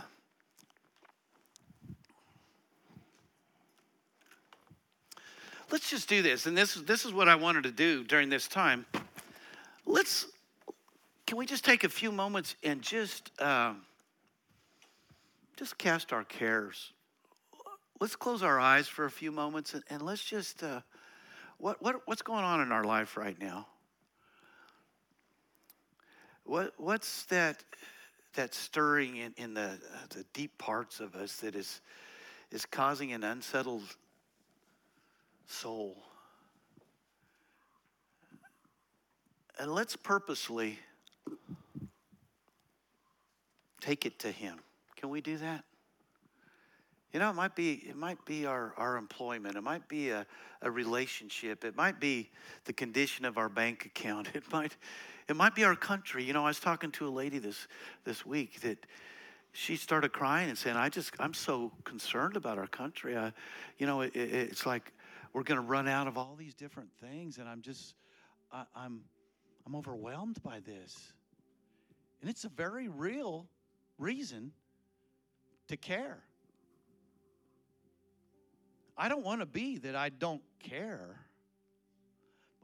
Let's just do this. And this, this is what I wanted to do during this time. Let's, can we just take a few moments and just, um, just cast our cares? Let's close our eyes for a few moments and, and let's just, uh, what, what, what's going on in our life right now? What, what's that, that stirring in, in the, uh, the deep parts of us that is, is causing an unsettled soul? And let's purposely take it to Him. Can we do that? You know, it might be it might be our, our employment. It might be a, a relationship. It might be the condition of our bank account. It might it might be our country. You know, I was talking to a lady this this week that she started crying and saying, "I just I'm so concerned about our country. I, you know, it, it, it's like we're going to run out of all these different things, and I'm just I, I'm I'm overwhelmed by this, and it's a very real reason to care." I don't want to be that I don't care.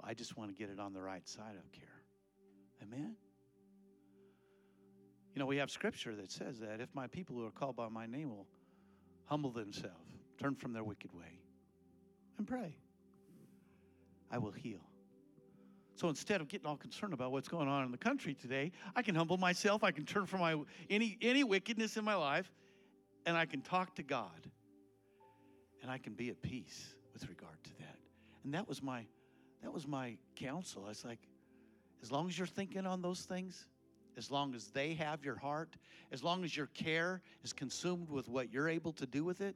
I just want to get it on the right side of care. Amen? You know, we have scripture that says that if my people who are called by my name will humble themselves, turn from their wicked way, and pray, I will heal. So instead of getting all concerned about what's going on in the country today, I can humble myself, I can turn from my any any wickedness in my life, and I can talk to God and I can be at peace with regard to that. And that was my that was my counsel. I was like, as long as you're thinking on those things, as long as they have your heart, as long as your care is consumed with what you're able to do with it,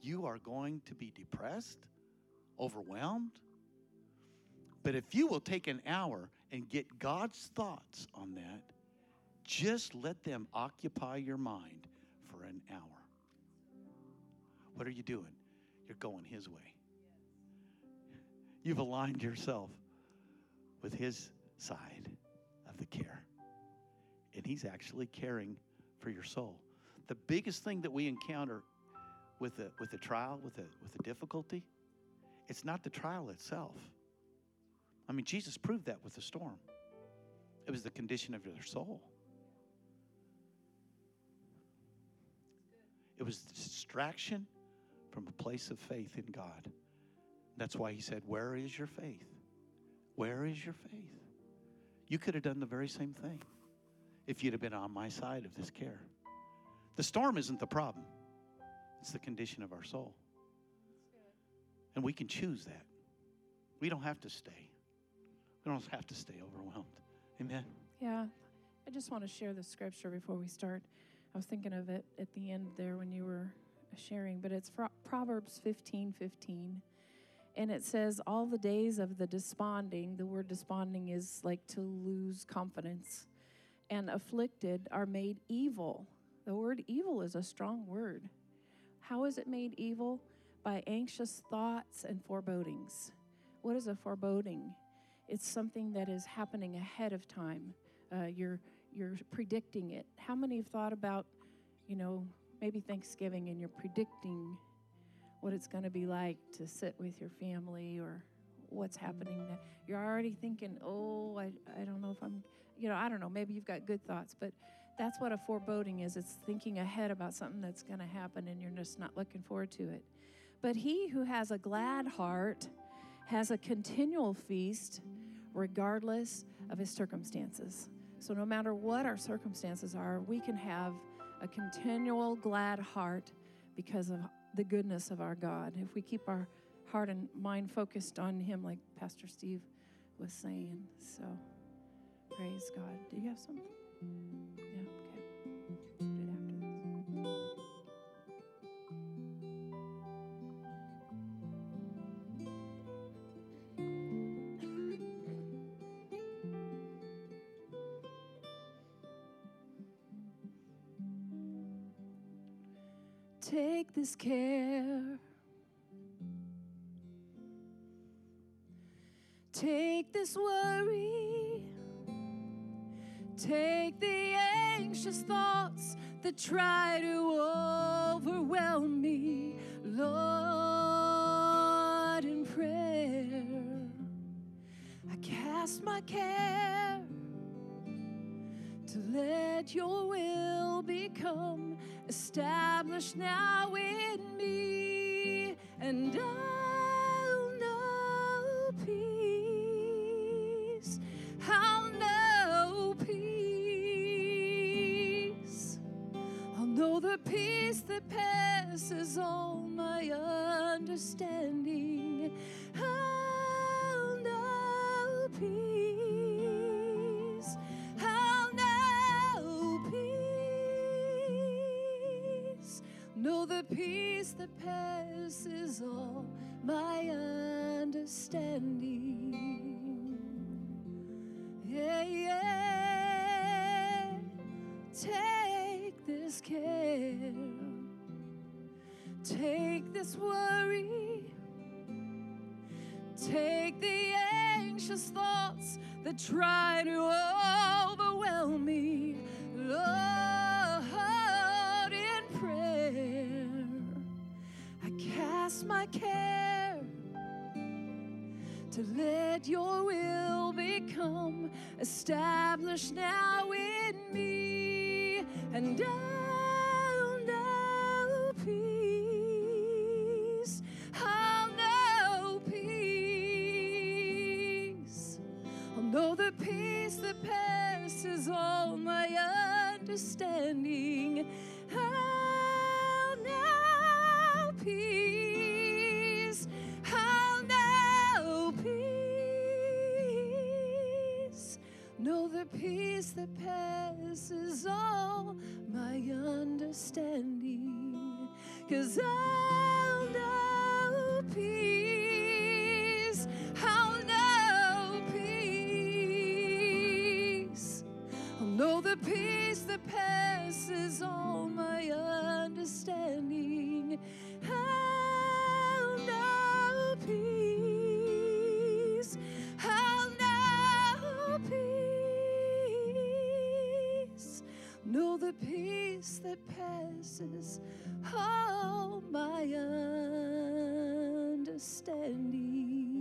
you are going to be depressed, overwhelmed. But if you will take an hour and get God's thoughts on that, just let them occupy your mind for an hour. What are you doing? You're going His way. You've aligned yourself with His side of the care. And He's actually caring for your soul. The biggest thing that we encounter with a, with a trial, with a, with a difficulty, it's not the trial itself. I mean, Jesus proved that with the storm. It was the condition of their soul. It was distraction from a place of faith in God. That's why he said, Where is your faith? Where is your faith? You could have done the very same thing if you'd have been on my side of this care. The storm isn't the problem, it's the condition of our soul. And we can choose that. We don't have to stay. We don't have to stay overwhelmed. Amen. Yeah. I just want to share the scripture before we start. I was thinking of it at the end there when you were sharing, but it's Proverbs 15 15. And it says, All the days of the desponding, the word desponding is like to lose confidence, and afflicted are made evil. The word evil is a strong word. How is it made evil? By anxious thoughts and forebodings. What is a foreboding? It's something that is happening ahead of time. Uh, you're you're predicting it. How many have thought about, you know, maybe Thanksgiving and you're predicting what it's going to be like to sit with your family or what's happening you're already thinking oh I, I don't know if i'm you know i don't know maybe you've got good thoughts but that's what a foreboding is it's thinking ahead about something that's going to happen and you're just not looking forward to it. But he who has a glad heart has a continual feast regardless of his circumstances. So no matter what our circumstances are we can have a continual glad heart because of the goodness of our God. If we keep our heart and mind focused on Him, like Pastor Steve was saying. So, praise God. Do you have something? Yeah, take this care. Take this worry. Take the anxious thoughts that try to overwhelm me, Lord, in prayer. I cast my care to let your will become established now in me, and I'll know peace. I'll know peace. I'll know the peace that passes all my understanding. Peace that passes all my understanding. Yeah, yeah. Take this care. Take this worry. Take the anxious thoughts that try to Cause I'll peace that passes all my understanding.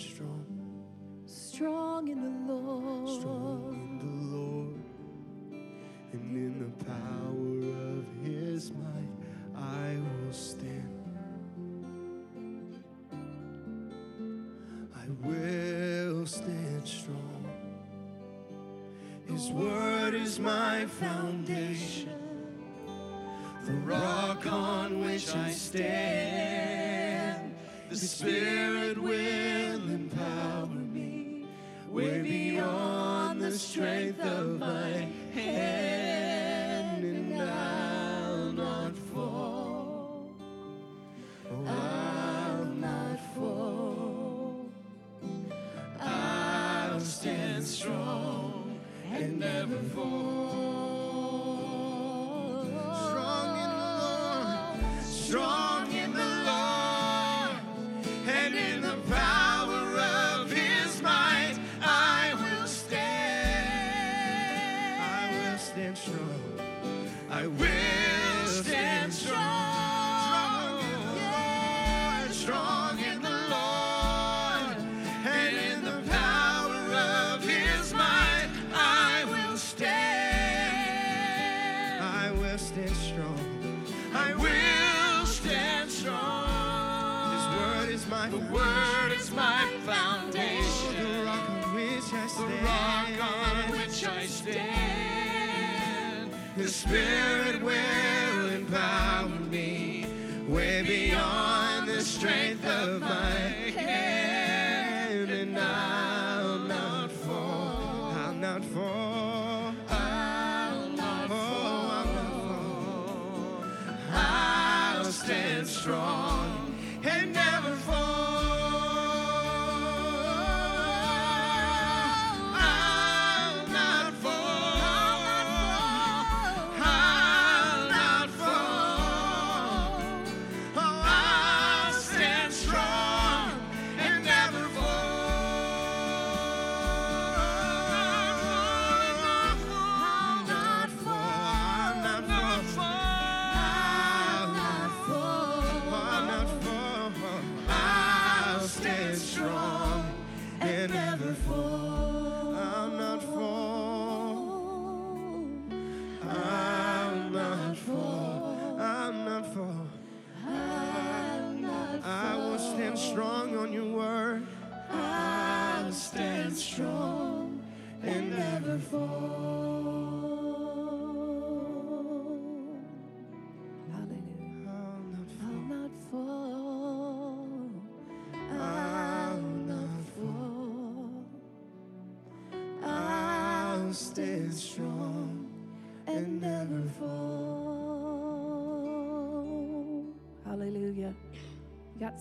strong. Strong in the Lord. Strong in the Lord. And in the power of his might, I will stand. I will stand strong. His word is my foundation, the rock on which I stand. The Spirit strong.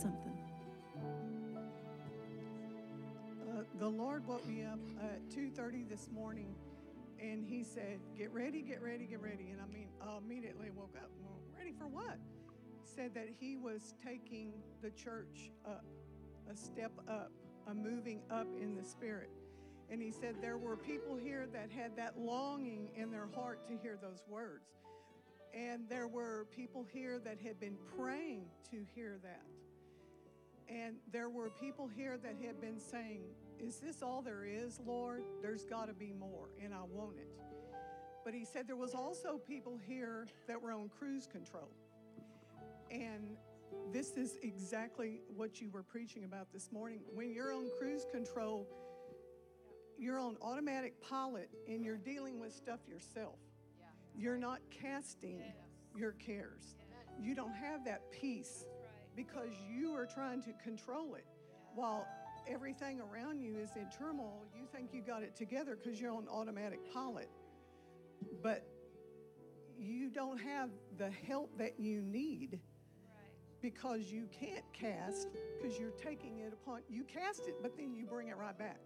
Something. Uh, the Lord woke me up at 2:30 this morning, and He said, "Get ready, get ready, get ready." And I mean, I immediately woke up. Well, ready for what? He said that He was taking the church up, a step up, a moving up in the Spirit. And He said there were people here that had that longing in their heart to hear those words, and there were people here that had been praying to hear that. And there were people here that had been saying, Is this all there is, Lord? There's got to be more, and I want it. But he said there was also people here that were on cruise control. And this is exactly what you were preaching about this morning. When you're on cruise control, you're on automatic pilot and you're dealing with stuff yourself. You're not casting your cares. You don't have that peace because you are trying to control it while everything around you is in turmoil. You think you got it together because you're on automatic pilot. But you don't have the help that you need because you can't cast because you're taking it upon you cast it but then you bring it right back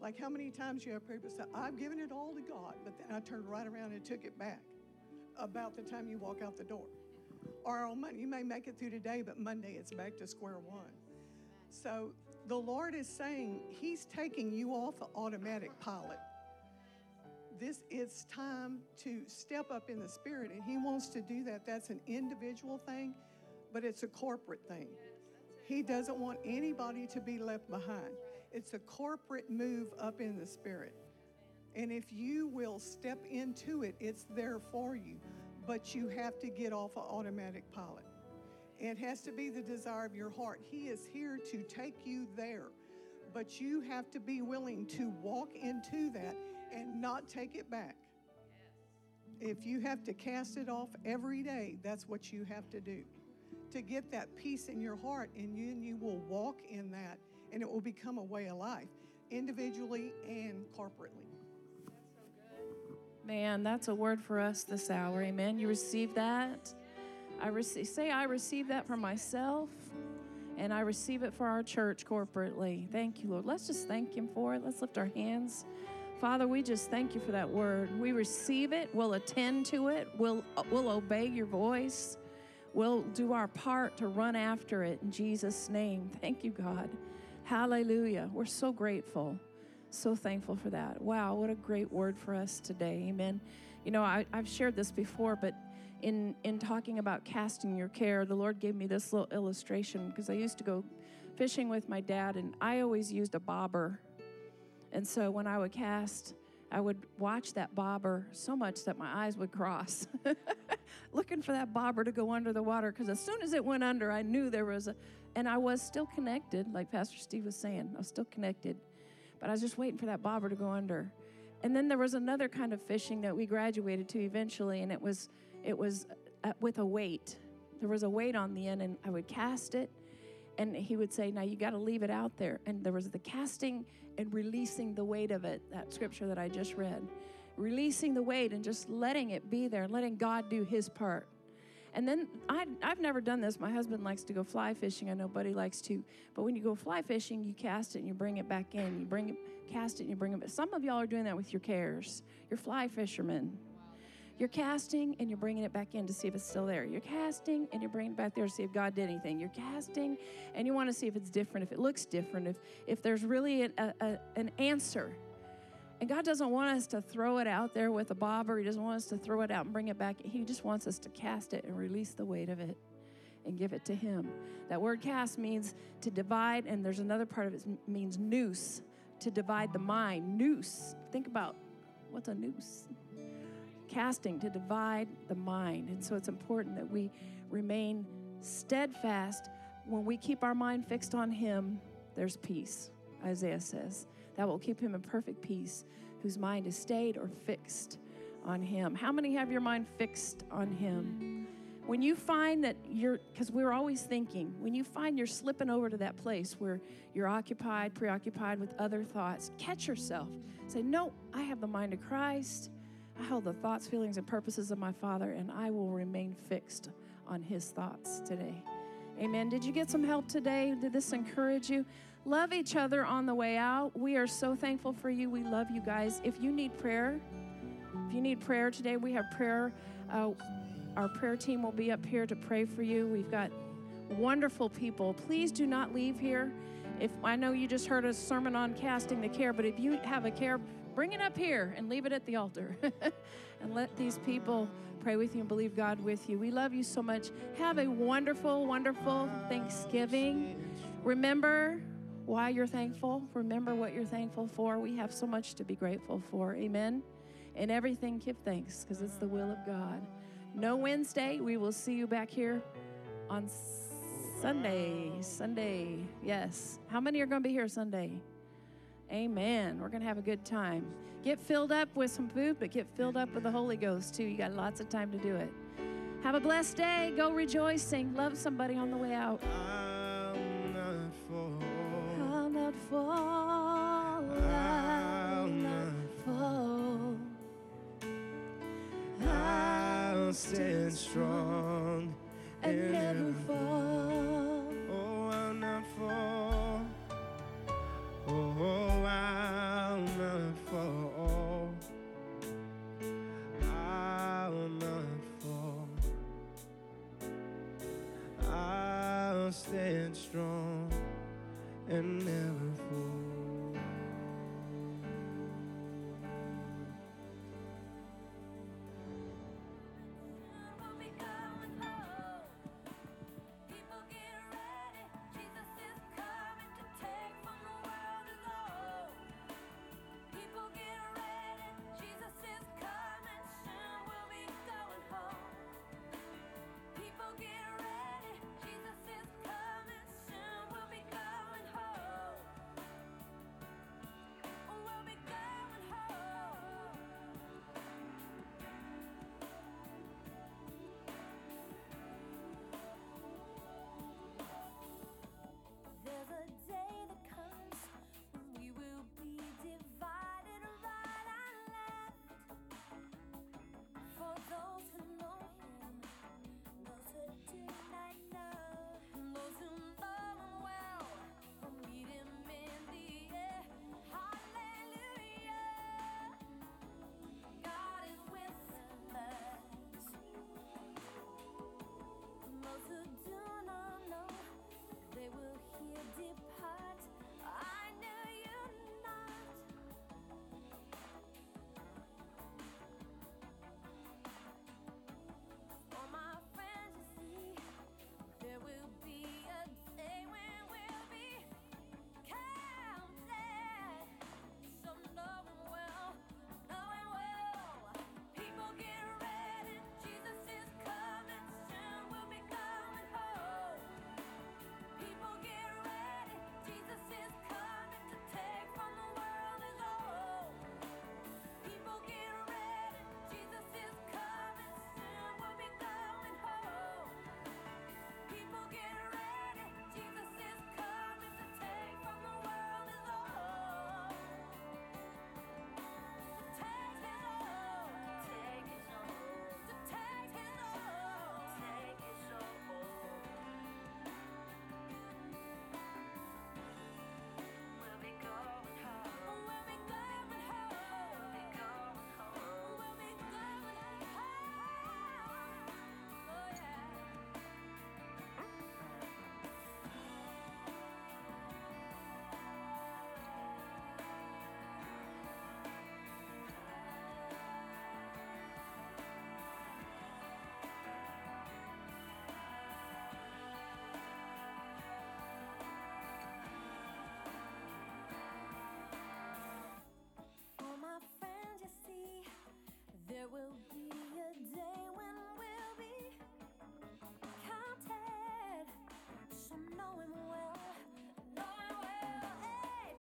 like how many times you have people say i've given it all to god but then i turned right around and took it back about the time you walk out the door or oh, on monday you may make it through today but monday it's back to square one. So the lord is saying he's taking you off of automatic pilot. This is time to step up in the spirit and he wants to do that. That's an individual thing but it's a corporate thing. He doesn't want anybody to be left behind. It's a corporate move up in the spirit. And if you will step into it it's there for you but you have to get off of automatic pilot it has to be the desire of your heart he is here to take you there but you have to be willing to walk into that and not take it back. If you have to cast it off every day, that's what you have to do. To get that peace in your heart, and you, and you will walk in that, and it will become a way of life, individually and corporately. Man, that's a word for us this hour. Amen. You receive that? I receive say I receive that for myself and I receive it for our church corporately. Thank you, Lord. Let's just thank him for it. Let's lift our hands. Father, we just thank you for that word. We receive it. We'll attend to it. We'll we'll obey your voice. We'll do our part to run after it in Jesus name. Thank you, God. Hallelujah. We're so grateful. So thankful for that. Wow, what a great word for us today. Amen. You know, I, I've shared this before, but in, in talking about casting your care, the Lord gave me this little illustration because I used to go fishing with my dad, and I always used a bobber. And so when I would cast, I would watch that bobber so much that my eyes would cross, looking for that bobber to go under the water. Because as soon as it went under, I knew there was a, and I was still connected, like Pastor Steve was saying, I was still connected. But I was just waiting for that bobber to go under. And then there was another kind of fishing that we graduated to eventually, and it was it was uh, with a weight. There was a weight on the end, and I would cast it, and he would say, "Now you got to leave it out there." And there was the casting and releasing the weight of it. That scripture that I just read, releasing the weight and just letting it be there, and letting God do His part. And then I, I've never done this. My husband likes to go fly fishing. I know Buddy likes to. But when you go fly fishing, you cast it and you bring it back in. You bring it, cast it and you bring it back. Some of y'all are doing that with your cares. You're fly fishermen. You're casting and you're bringing it back in to see if it's still there. You're casting and you're bringing it back there to see if God did anything. You're casting and you want to see if it's different, if it looks different, if, if there's really a, a, an answer. And God doesn't want us to throw it out there with a bobber. He doesn't want us to throw it out and bring it back. He just wants us to cast it and release the weight of it and give it to Him. That word cast means to divide, and there's another part of it means nous, to divide the mind. Nous. Think about what's a noose? Casting, to divide the mind. And so it's important that we remain steadfast. When we keep our mind fixed on Him, there's peace, Isaiah says that will keep him in perfect peace, whose mind is stayed or fixed on him. How many have your mind fixed on him? when you find that you're, because we're always thinking, when you find you're slipping over to that place where you're occupied, preoccupied with other thoughts, catch yourself. Say, No, I have the mind of Christ. I hold the thoughts, feelings, and purposes of my Father, and I will remain fixed on His thoughts today. Amen. Did you get some help today? Did this encourage you? Love each other on the way out. We are so thankful for you. We love you guys. If you need prayer, if you need prayer today, we have prayer. Uh, our prayer team will be up here to pray for you. We've got wonderful people. Please do not leave here. If I know you just heard a sermon on casting the care, but if you have a care, bring it up here and leave it at the altar. and let these people pray with you and believe God with you. We love you so much. Have a wonderful, wonderful Thanksgiving. Remember why you're thankful. Remember what you're thankful for. We have so much to be grateful for. Amen. And everything, give thanks because it's the will of God. No Wednesday. We will see you back here on Sunday. Sunday. Yes. How many are going to be here Sunday? Amen. We're going to have a good time. Get filled up with some food, but get filled up with the Holy Ghost too. You got lots of time to do it. Have a blessed day. Go rejoicing. Love somebody on the way out. Fall. I'll not fall. I'll stand strong And never fall. there will